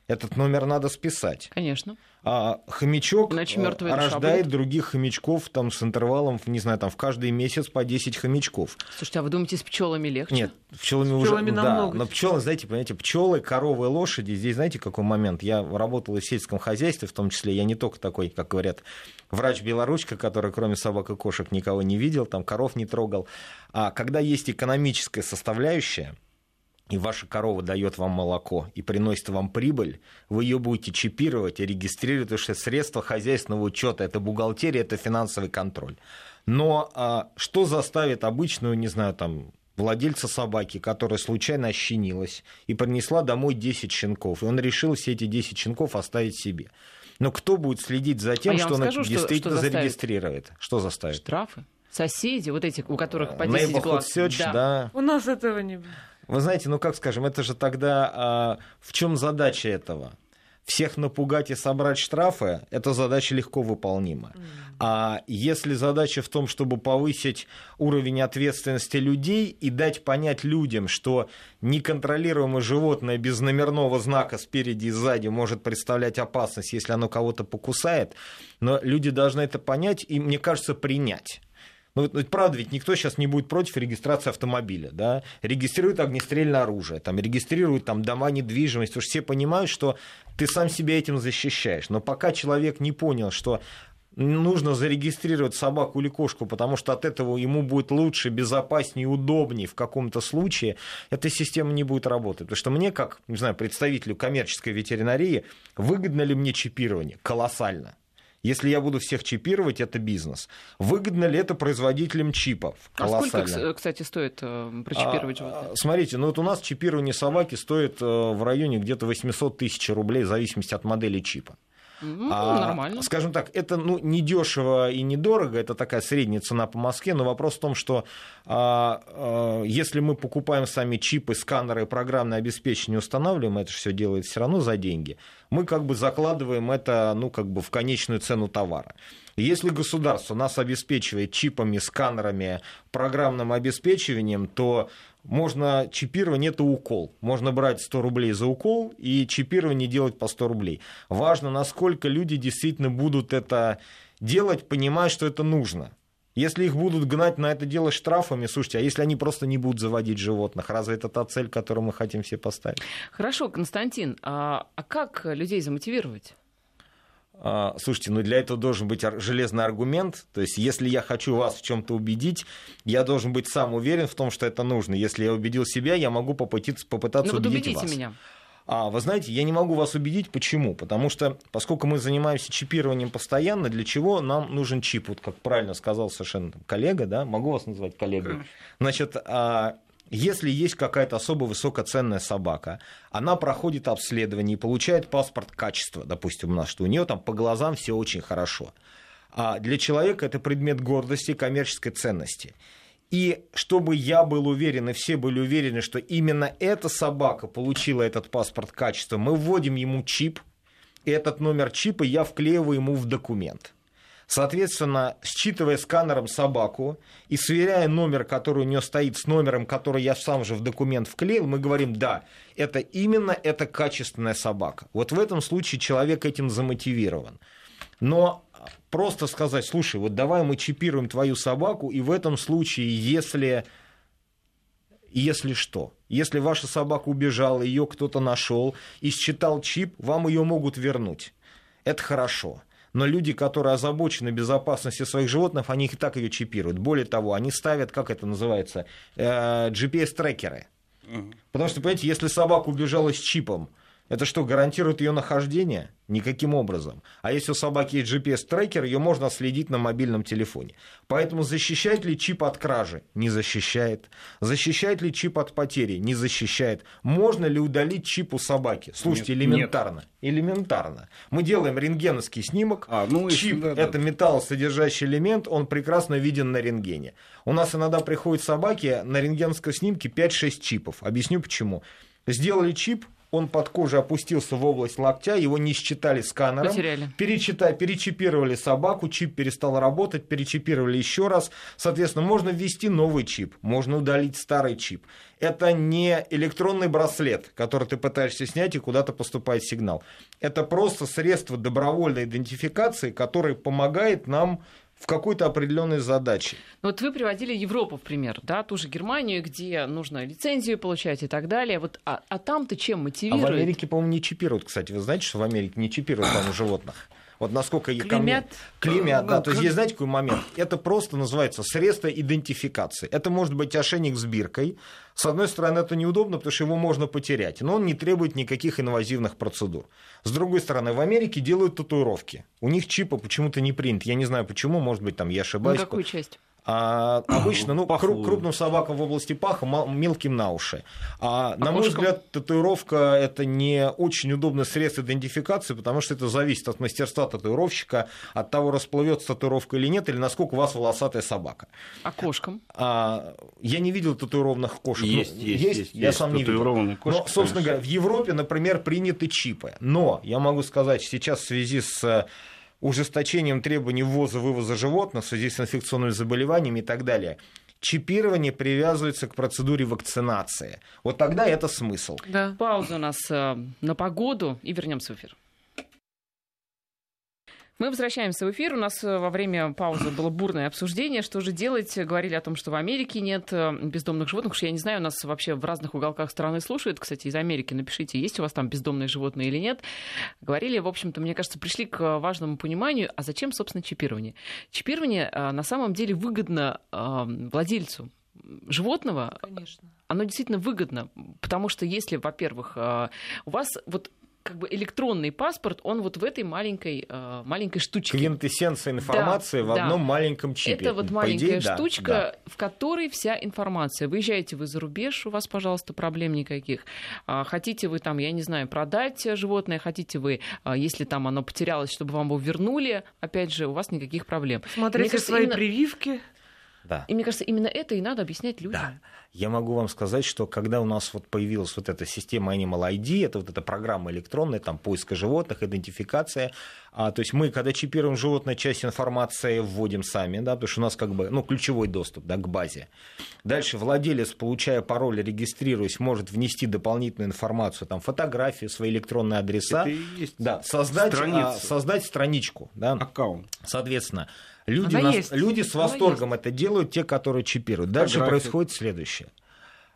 Этот номер надо списать. Конечно а хомячок э, рождает других хомячков там, с интервалом, не знаю, там, в каждый месяц по 10 хомячков. Слушайте, а вы думаете, с пчелами легче? Нет, пчелами, с пчелами уже... Да, но пчелы, знаете, понимаете, пчелы, коровы, лошади, здесь знаете, какой момент? Я работал и в сельском хозяйстве, в том числе, я не только такой, как говорят, врач-белоручка, который кроме собак и кошек никого не видел, там коров не трогал. А когда есть экономическая составляющая, и ваша корова дает вам молоко и приносит вам прибыль, вы ее будете чипировать и регистрировать, потому что средства хозяйственного учета это бухгалтерия, это финансовый контроль. Но а, что заставит обычную, не знаю, там, владельца собаки, которая случайно ощенилась и принесла домой 10 щенков, и он решил все эти 10 щенков оставить себе. Но кто будет следить за тем, а что он скажу, действительно что, что зарегистрирует? Что заставит? Штрафы. Соседи, вот эти, у которых по 10 Neighborhood глаз. Search, да. да. У нас этого не Вы знаете, ну как скажем, это же тогда а, в чем задача этого? всех напугать и собрать штрафы, эта задача легко выполнима. А если задача в том, чтобы повысить уровень ответственности людей и дать понять людям, что неконтролируемое животное без номерного знака спереди и сзади может представлять опасность, если оно кого-то покусает, но люди должны это понять и, мне кажется, принять. Ну, ведь, правда, ведь никто сейчас не будет против регистрации автомобиля, да, регистрирует огнестрельное оружие, там, регистрирует там, дома недвижимость, что все понимают, что ты сам себя этим защищаешь. Но пока человек не понял, что нужно зарегистрировать собаку или кошку, потому что от этого ему будет лучше, безопаснее, удобнее в каком-то случае, эта система не будет работать. Потому что мне, как, не знаю, представителю коммерческой ветеринарии, выгодно ли мне чипирование? Колоссально. Если я буду всех чипировать, это бизнес. Выгодно ли это производителям чипов? А сколько, кстати, стоит э, прочипировать? А, смотрите, ну вот у нас чипирование собаки стоит э, в районе где-то 800 тысяч рублей, в зависимости от модели чипа. Ну, а, нормально. Скажем так, это ну, недешево и недорого, это такая средняя цена по Москве, но вопрос в том, что а, а, если мы покупаем сами чипы, сканеры, программное обеспечение устанавливаем, это все делает все равно за деньги, мы как бы закладываем это ну, как бы в конечную цену товара. Если государство нас обеспечивает чипами, сканерами, программным обеспечиванием, то можно чипирование это укол. Можно брать 100 рублей за укол и чипирование делать по 100 рублей. Важно, насколько люди действительно будут это делать, понимая, что это нужно. Если их будут гнать на это дело штрафами, слушайте, а если они просто не будут заводить животных, разве это та цель, которую мы хотим себе поставить? Хорошо, Константин, а, а как людей замотивировать? А, слушайте, ну для этого должен быть железный аргумент. То есть, если я хочу вас в чем-то убедить, я должен быть сам уверен в том, что это нужно. Если я убедил себя, я могу попытаться, попытаться ну, убедить вас. меня. А вы знаете, я не могу вас убедить. Почему? Потому что, поскольку мы занимаемся чипированием постоянно, для чего нам нужен чип? Вот как правильно сказал совершенно коллега, да? Могу вас назвать коллегой? Значит, а, если есть какая-то особо высокоценная собака, она проходит обследование и получает паспорт качества, допустим, у нас, что у нее там по глазам все очень хорошо. А для человека это предмет гордости и коммерческой ценности. И чтобы я был уверен, и все были уверены, что именно эта собака получила этот паспорт качества, мы вводим ему чип, и этот номер чипа я вклеиваю ему в документ. Соответственно, считывая сканером собаку и сверяя номер, который у нее стоит с номером, который я сам же в документ вклеил, мы говорим, да, это именно эта качественная собака. Вот в этом случае человек этим замотивирован. Но просто сказать, слушай, вот давай мы чипируем твою собаку, и в этом случае, если если что, если ваша собака убежала, ее кто-то нашел и считал чип, вам ее могут вернуть. Это хорошо но люди, которые озабочены безопасностью своих животных, они их и так ее чипируют. Более того, они ставят, как это называется, э, GPS-трекеры. Потому что, понимаете, если собака убежала с чипом, это что, гарантирует ее нахождение? Никаким образом. А если у собаки есть GPS-трекер, ее можно следить на мобильном телефоне. Поэтому защищает ли чип от кражи? Не защищает. Защищает ли чип от потери? Не защищает. Можно ли удалить чип у собаки? Слушайте, нет, элементарно. Нет. Элементарно. Мы делаем рентгеновский снимок. А, ну, чип да, – это металлосодержащий элемент, он прекрасно виден на рентгене. У нас иногда приходят собаки на рентгеновском снимке 5-6 чипов. Объясню почему. Сделали чип, он под кожей опустился в область локтя, его не считали сканером. Потеряли. Перечита, перечипировали собаку, чип перестал работать, перечипировали еще раз. Соответственно, можно ввести новый чип, можно удалить старый чип. Это не электронный браслет, который ты пытаешься снять и куда-то поступает сигнал. Это просто средство добровольной идентификации, которое помогает нам в какой-то определенной задаче. Ну, вот вы приводили Европу в пример, да, ту же Германию, где нужно лицензию получать и так далее. Вот, а, а там-то чем мотивируют? А в Америке, по-моему, не чипируют, кстати. Вы знаете, что в Америке не чипируют там животных? Вот насколько клемят. Ко мне... Клемят, да. То есть, есть, знаете, какой момент? Это просто называется средство идентификации. Это может быть ошейник с биркой. С одной стороны, это неудобно, потому что его можно потерять, но он не требует никаких инвазивных процедур. С другой стороны, в Америке делают татуировки. У них чипа почему-то не принят. Я не знаю почему, может быть, там я ошибаюсь. На какую часть? А обычно, ну, Паху. крупным собакам в области паха, мелким на уши. А, на мой взгляд, татуировка – это не очень удобное средство идентификации, потому что это зависит от мастерства татуировщика, от того, расплывется татуировка или нет, или насколько у вас волосатая собака. А кошкам? А, я не видел татуированных кошек. Есть, ну, есть, есть, есть. Я есть сам не видел. Кошки, Но, собственно конечно. говоря, в Европе, например, приняты чипы. Но я могу сказать, сейчас в связи с ужесточением требований ввоза-вывоза животных в связи с инфекционными заболеваниями и так далее, чипирование привязывается к процедуре вакцинации. Вот тогда это смысл. Да. Пауза у нас э, на погоду и вернемся в эфир. Мы возвращаемся в эфир. У нас э, во время паузы было бурное обсуждение. Что же делать? Говорили о том, что в Америке нет э, бездомных животных. Уж я не знаю, у нас вообще в разных уголках страны слушают. Кстати, из Америки напишите, есть у вас там бездомные животные или нет. Говорили, в общем-то, мне кажется, пришли к важному пониманию, а зачем, собственно, чипирование? Чипирование э, на самом деле выгодно владельцу животного, Конечно. оно действительно выгодно, потому что если, во-первых, у вас вот как бы электронный паспорт, он вот в этой маленькой, э, маленькой штучке. Квинтэссенция информации да, в одном да. маленьком чипе. Это вот маленькая идее, штучка, да, в которой вся информация. Выезжаете вы за рубеж, у вас, пожалуйста, проблем никаких. А, хотите вы там, я не знаю, продать животное, хотите вы, а, если там оно потерялось, чтобы вам его вернули, опять же, у вас никаких проблем. Смотрите свои именно... прививки. Да. И мне кажется, именно это и надо объяснять людям. Да. Я могу вам сказать, что когда у нас вот появилась вот эта система Animal ID, это вот эта программа электронная, там поиска животных, идентификация, а, то есть мы, когда чипируем животное, часть информации вводим сами, да, потому что у нас как бы, ну, ключевой доступ, да, к базе. Дальше владелец, получая пароль, регистрируясь, может внести дополнительную информацию, там, фотографию, свои электронные адреса, да, создать, а, создать страничку, да, аккаунт. Соответственно, Люди, нас, люди с восторгом это делают, те, которые чипируют. Дальше происходит следующее.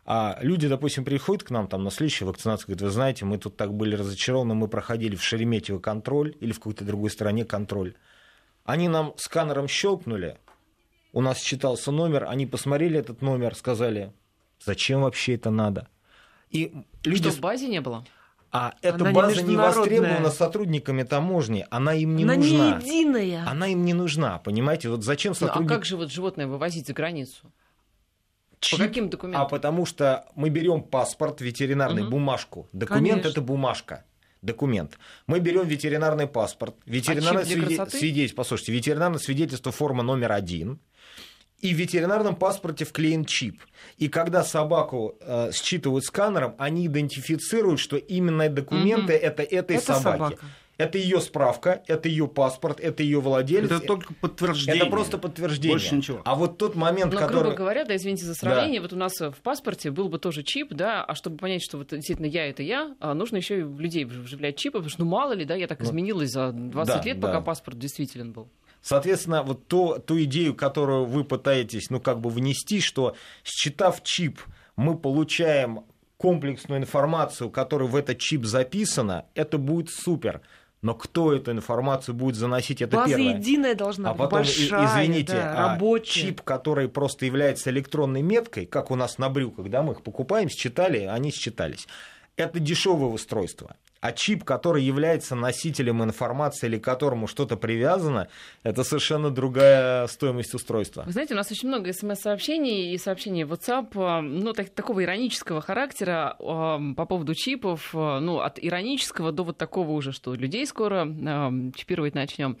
А люди, допустим, приходят к нам там на следующую вакцинацию, говорят, вы знаете, мы тут так были разочарованы, мы проходили в Шереметьево контроль или в какой-то другой стране контроль. Они нам сканером щелкнули, у нас считался номер, они посмотрели этот номер, сказали, зачем вообще это надо? И люди... Что в базе не было? А эта она база не, не востребована сотрудниками таможни, она им не она нужна. Она не единая. Она им не нужна, понимаете? Вот зачем сотрудник... Ну, а как же вот животное вывозить за границу? Чип, По каким документам? А потому что мы берем паспорт, ветеринарный, угу. бумажку. Документ Конечно. это бумажка документ. Мы берем ветеринарный паспорт, ветеринарное а свиде... свидетельство, послушайте, ветеринарное свидетельство форма номер один, и в ветеринарном паспорте вклеен чип. И когда собаку э, считывают сканером, они идентифицируют, что именно документы угу. это этой это собаки. Собака. Это ее справка, это ее паспорт, это ее владелец. Это только подтверждение. Это просто подтверждение. Больше ничего. А вот тот момент, Но, который... грубо говоря, да, извините за сравнение, да. вот у нас в паспорте был бы тоже чип, да, а чтобы понять, что вот действительно я это я, а нужно еще и в людей вживлять чипы, потому что, ну, мало ли, да, я так ну, изменилась за 20 да, лет, пока да. паспорт действителен был. Соответственно, вот то, ту идею, которую вы пытаетесь, ну, как бы внести, что считав чип, мы получаем комплексную информацию, которая в этот чип записана, это будет супер. Но кто эту информацию будет заносить, это База первое. единая должна быть, а потом, большая, извините, да, рабочая. А чип, который просто является электронной меткой, как у нас на брюках, да, мы их покупаем, считали, они считались. Это дешевое устройство. А чип, который является носителем информации или которому что-то привязано, это совершенно другая стоимость устройства. Вы знаете, у нас очень много смс-сообщений и сообщений в WhatsApp, э, ну, так, такого иронического характера э, по поводу чипов, э, ну, от иронического до вот такого уже, что людей скоро чипировать начнем.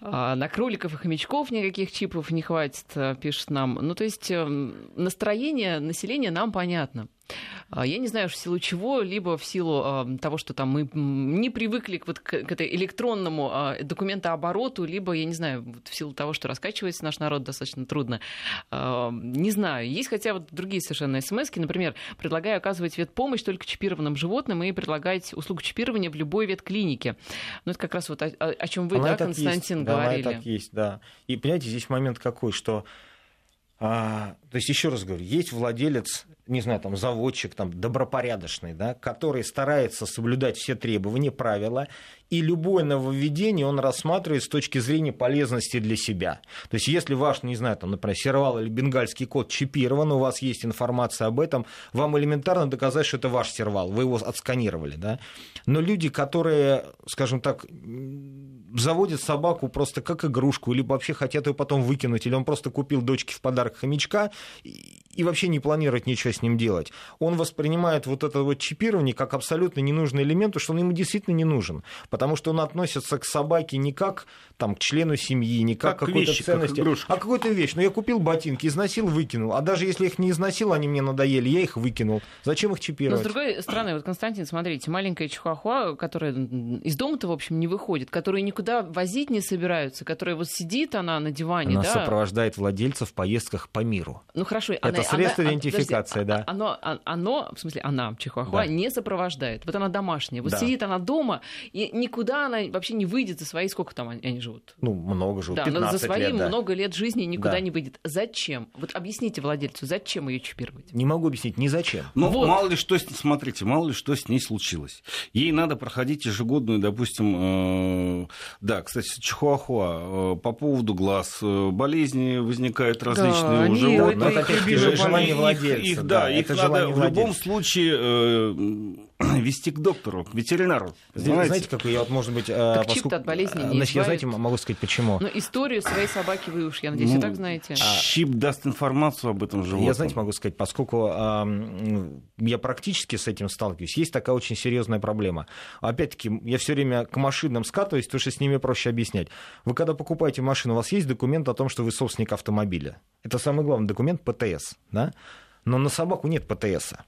На кроликов и хомячков никаких чипов не хватит, пишет нам. Ну, то есть настроение населения нам понятно. А, я не знаю, в силу чего, либо в силу э, того, что там мы не привыкли к, вот, к, к этой электронному э, документообороту, либо, я не знаю, вот в силу того, что раскачивается наш народ достаточно трудно. Не знаю. Есть хотя вот другие совершенно смс например, предлагаю оказывать ветпомощь только чипированным животным и предлагать услугу чипирования в любой ветклинике. Ну, это как раз вот о, о чем вы, она да, Константин, есть. говорили. Да, так есть, да. И, понимаете, здесь момент какой, что а, то есть, еще раз говорю, есть владелец не знаю, там, заводчик, там, добропорядочный, да, который старается соблюдать все требования, правила, и любое нововведение он рассматривает с точки зрения полезности для себя. То есть, если ваш, не знаю, там, например, сервал или бенгальский код чипирован, у вас есть информация об этом, вам элементарно доказать, что это ваш сервал, вы его отсканировали, да. Но люди, которые, скажем так, заводят собаку просто как игрушку, или вообще хотят ее потом выкинуть, или он просто купил дочке в подарок хомячка и вообще не планирует ничего с ним делать. Он воспринимает вот это вот чипирование как абсолютно ненужный элемент, что он ему действительно не нужен, потому что он относится к собаке не как там, к члену семьи, не как, как к какой-то вещи, ценности, как а какой-то вещь. Ну, я купил ботинки, износил, выкинул. А даже если их не износил, они мне надоели, я их выкинул. Зачем их чипировать? Но с другой стороны, вот, Константин, смотрите, маленькая чихуахуа, которая из дома-то, в общем, не выходит, которая никуда возить не собираются, которая вот сидит она на диване, она да? сопровождает владельца в поездках по миру. Ну хорошо, это она, средство она, идентификации, подожди, да. Оно, оно, в смысле, она чихуахуа да. не сопровождает. Вот она домашняя, вот да. сидит она дома и никуда она вообще не выйдет за свои сколько там они, они живут? Ну много живут, да, 15 за свои лет, да. много лет жизни никуда да. не выйдет. Зачем? Вот объясните владельцу, зачем ее чипировать? Не могу объяснить, ни зачем. Ну вот. мало ли что, смотрите, мало ли что с ней случилось. Ей надо проходить ежегодную, допустим, э, да, кстати, чихуахуа, э, по поводу глаз, э, болезни возникают различные да, у животных. Это, это желание владельца. Их, их, да, да, их надо в любом случае э, вести к доктору, к ветеринару. Знаете, знаете какой я вот, может быть... Так поскольку... от болезни не Значит, я, знаете, могу сказать, почему. Но историю своей собаки вы уж, я надеюсь, ну, и так знаете. Чип даст информацию об этом животном. Я, знаете, могу сказать, поскольку э, я практически с этим сталкиваюсь, есть такая очень серьезная проблема. Опять-таки, я все время к машинам скатываюсь, потому что с ними проще объяснять. Вы когда покупаете машину, у вас есть документ о том, что вы собственник автомобиля. Это самый главный документ ПТС, да? Но на собаку нет ПТСа.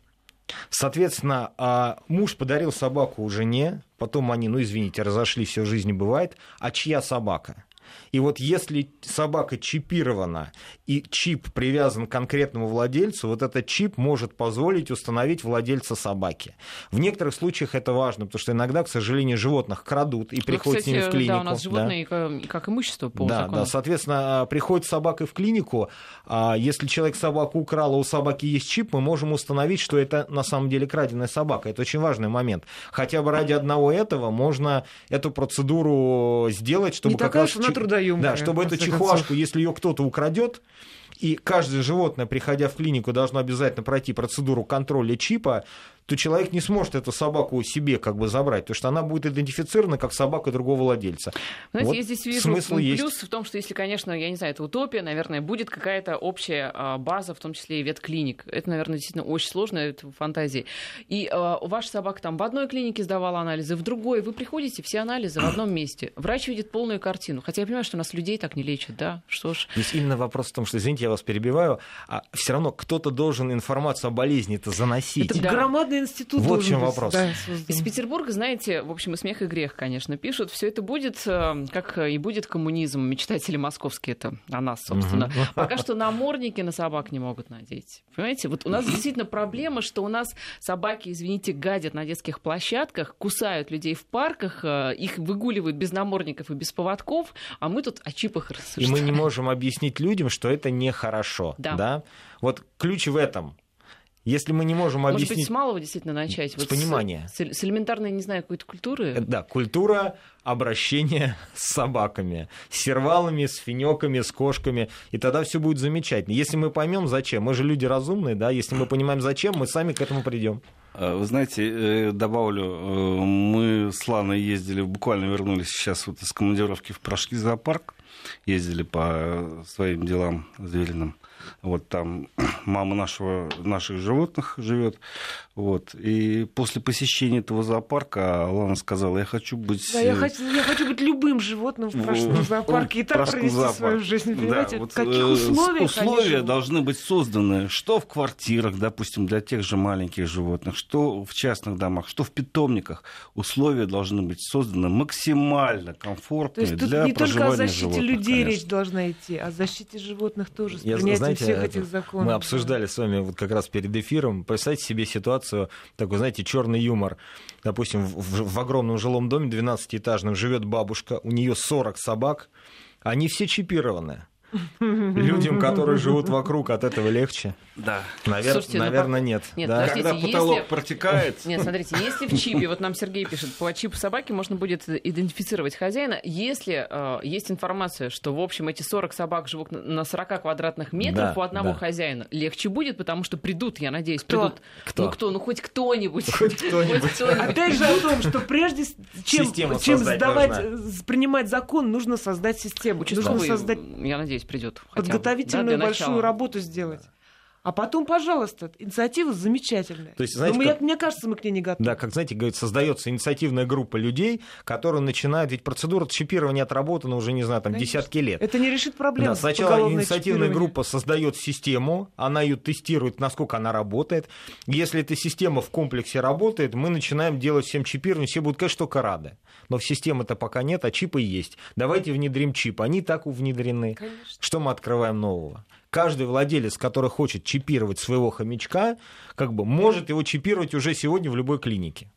Соответственно, а муж подарил собаку жене, потом они, ну извините, разошлись, все в жизни бывает, а чья собака? И вот если собака чипирована и чип привязан к конкретному владельцу, вот этот чип может позволить установить владельца собаки. В некоторых случаях это важно, потому что иногда, к сожалению, животных крадут и ну, приходят кстати, с ними в клинику. Да, у нас животные да. как, имущество по да, закону. Да, соответственно, а, приходит с собакой в клинику, а если человек собаку украл, а у собаки есть чип, мы можем установить, что это на самом деле краденая собака. Это очень важный момент. Хотя бы ради одного этого можно эту процедуру сделать, чтобы Не как раз... Она трудоемкая. Да, чтобы эту чихуашку, если ее кто-то украдет, и каждое животное, приходя в клинику, должно обязательно пройти процедуру контроля чипа, то человек не сможет эту собаку себе как бы забрать, потому что она будет идентифицирована как собака другого владельца. Знаете, вот я здесь вижу смысл плюс есть. в том, что если, конечно, я не знаю, это утопия, наверное, будет какая-то общая а, база, в том числе и ветклиник. Это, наверное, действительно очень сложно, это фантазии. И а, ваша собака там в одной клинике сдавала анализы, в другой. Вы приходите, все анализы в одном месте. Врач видит полную картину. Хотя я понимаю, что у нас людей так не лечат, да? Что ж. Здесь именно вопрос в том, что, извините, я вас перебиваю, а все равно кто-то должен информацию о болезни это заносить. Это да. громадный институт вот в чем вопрос. Да, Из Петербурга, знаете, в общем, и смех, и грех, конечно, пишут. Все это будет, э, как и будет коммунизм. Мечтатели московские это о нас, собственно. Пока что намордники на собак не могут надеть. Понимаете, вот у нас действительно проблема, что у нас собаки, извините, гадят на детских площадках, кусают людей в парках, э, их выгуливают без намордников и без поводков, а мы тут о чипах рассуждаем. И мы не можем объяснить людям, что это нехорошо. Да. да? Вот ключ в этом. Если мы не можем объяснить... Может быть, с малого действительно начать? С вот понимания. С, с элементарной, не знаю, какой-то культуры? Э, да, культура обращения с собаками, с сервалами, с финеками, с кошками, и тогда все будет замечательно. Если мы поймем, зачем, мы же люди разумные, да, если мы понимаем, зачем, мы сами к этому придем. А, вы знаете, э, добавлю, э, мы с Ланой ездили, буквально вернулись сейчас вот из командировки в Пражский зоопарк, ездили по своим делам звериным. Вот там мама нашего, наших животных живет. Вот. И после посещения этого зоопарка Алана сказала, я хочу быть... Да, я э, хочу, я хочу быть любым животным в пражском зоопарке и так провести зоопарк. свою жизнь. Понимаете, да, вот, каких э, условиях Условия должны быть созданы, что в квартирах, допустим, для тех же маленьких животных, что в частных домах, что в питомниках. Условия должны быть созданы максимально комфортные То есть для тут не только о защите животных, людей конечно. речь должна идти, о защите животных тоже, с я, принятием знаете, всех этих законов. Мы обсуждали с вами вот как раз перед эфиром. Представьте себе ситуацию ситуацию, такой, знаете, черный юмор. Допустим, в, в огромном жилом доме 12-этажном живет бабушка, у нее 40 собак, они все чипированы. Людям, которые живут вокруг, от этого легче? Да. Навер... Слушайте, Наверное, ну, нет. нет да? Когда потолок если... протекает. Нет, смотрите, если в чипе, вот нам Сергей пишет, по чипу собаки можно будет идентифицировать хозяина, если э, есть информация, что, в общем, эти 40 собак живут на 40 квадратных метрах да, у одного да. хозяина, легче будет, потому что придут, я надеюсь, кто? придут. Кто? Ну кто? Ну хоть кто-нибудь. Хоть кто-нибудь. Опять же о том, что прежде чем, чем сдавать, принимать закон, нужно создать систему. Нужно создать... Я надеюсь, придет. Подготовительную большую работу сделать. А потом, пожалуйста, инициатива замечательная. То есть, знаете, Но как... мне кажется, мы к ней не готовы. Да, как знаете, говорит, создается инициативная группа людей, которые начинают, ведь процедура чипирования отработана уже, не знаю, там Конечно. десятки лет. Это не решит проблему. Да, сначала инициативная группа создает систему, она ее тестирует, насколько она работает. Если эта система в комплексе работает, мы начинаем делать всем чипирование, все будут, конечно, только рады. Но в системы-то пока нет, а чипы есть. Давайте внедрим чип. Они так внедрены. Конечно. Что мы открываем нового? Каждый владелец, который хочет чипировать своего хомячка, как бы может его чипировать уже сегодня в любой клинике.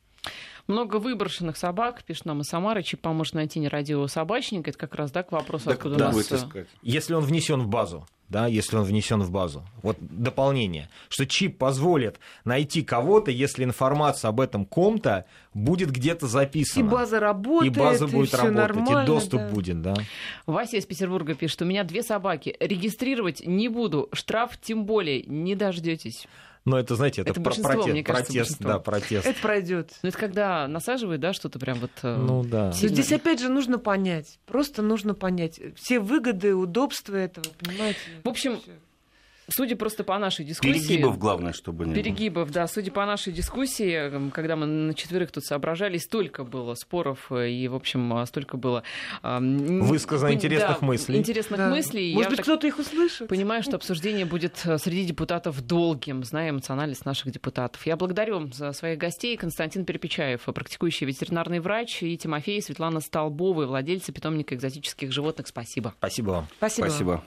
Много выброшенных собак, пишет нам и Самара, чип поможет найти нерадивого собачника. Это как раз да, к вопросу, так, откуда да, у нас... Э, если он внесен в базу, да, если он внесен в базу. Вот дополнение, что чип позволит найти кого-то, если информация об этом ком-то будет где-то записана. И база работает, и база будет и работать, и доступ да. будет, да. Вася из Петербурга пишет, у меня две собаки, регистрировать не буду, штраф тем более не дождетесь. Но это, знаете, это, это про протест, мне кажется, протест, да, протест. Это пройдет. Ну, это когда насаживают, да, что-то прям вот... Э, ну, да. Сильно... Здесь, опять же, нужно понять. Просто нужно понять все выгоды, удобства этого, понимаете? В общем. Судя просто по нашей дискуссии... Перегибов, главное, чтобы не Перегибов, да. Судя по нашей дискуссии, когда мы на четверых тут соображали, столько было споров, э, и, в общем, а, столько было... Высказано интересных да, мыслей. Интересных да. мыслей. Может быть, кто-то их услышит. Понимаю, что обсуждение будет э, среди депутатов долгим, зная эмоциональность наших депутатов. Я благодарю за своих гостей. Константин Перепечаев, практикующий ветеринарный врач, и Тимофей Светлана Столбовы, владельцы питомника экзотических животных. Спасибо. Спасибо вам. Спасибо. Спасибо.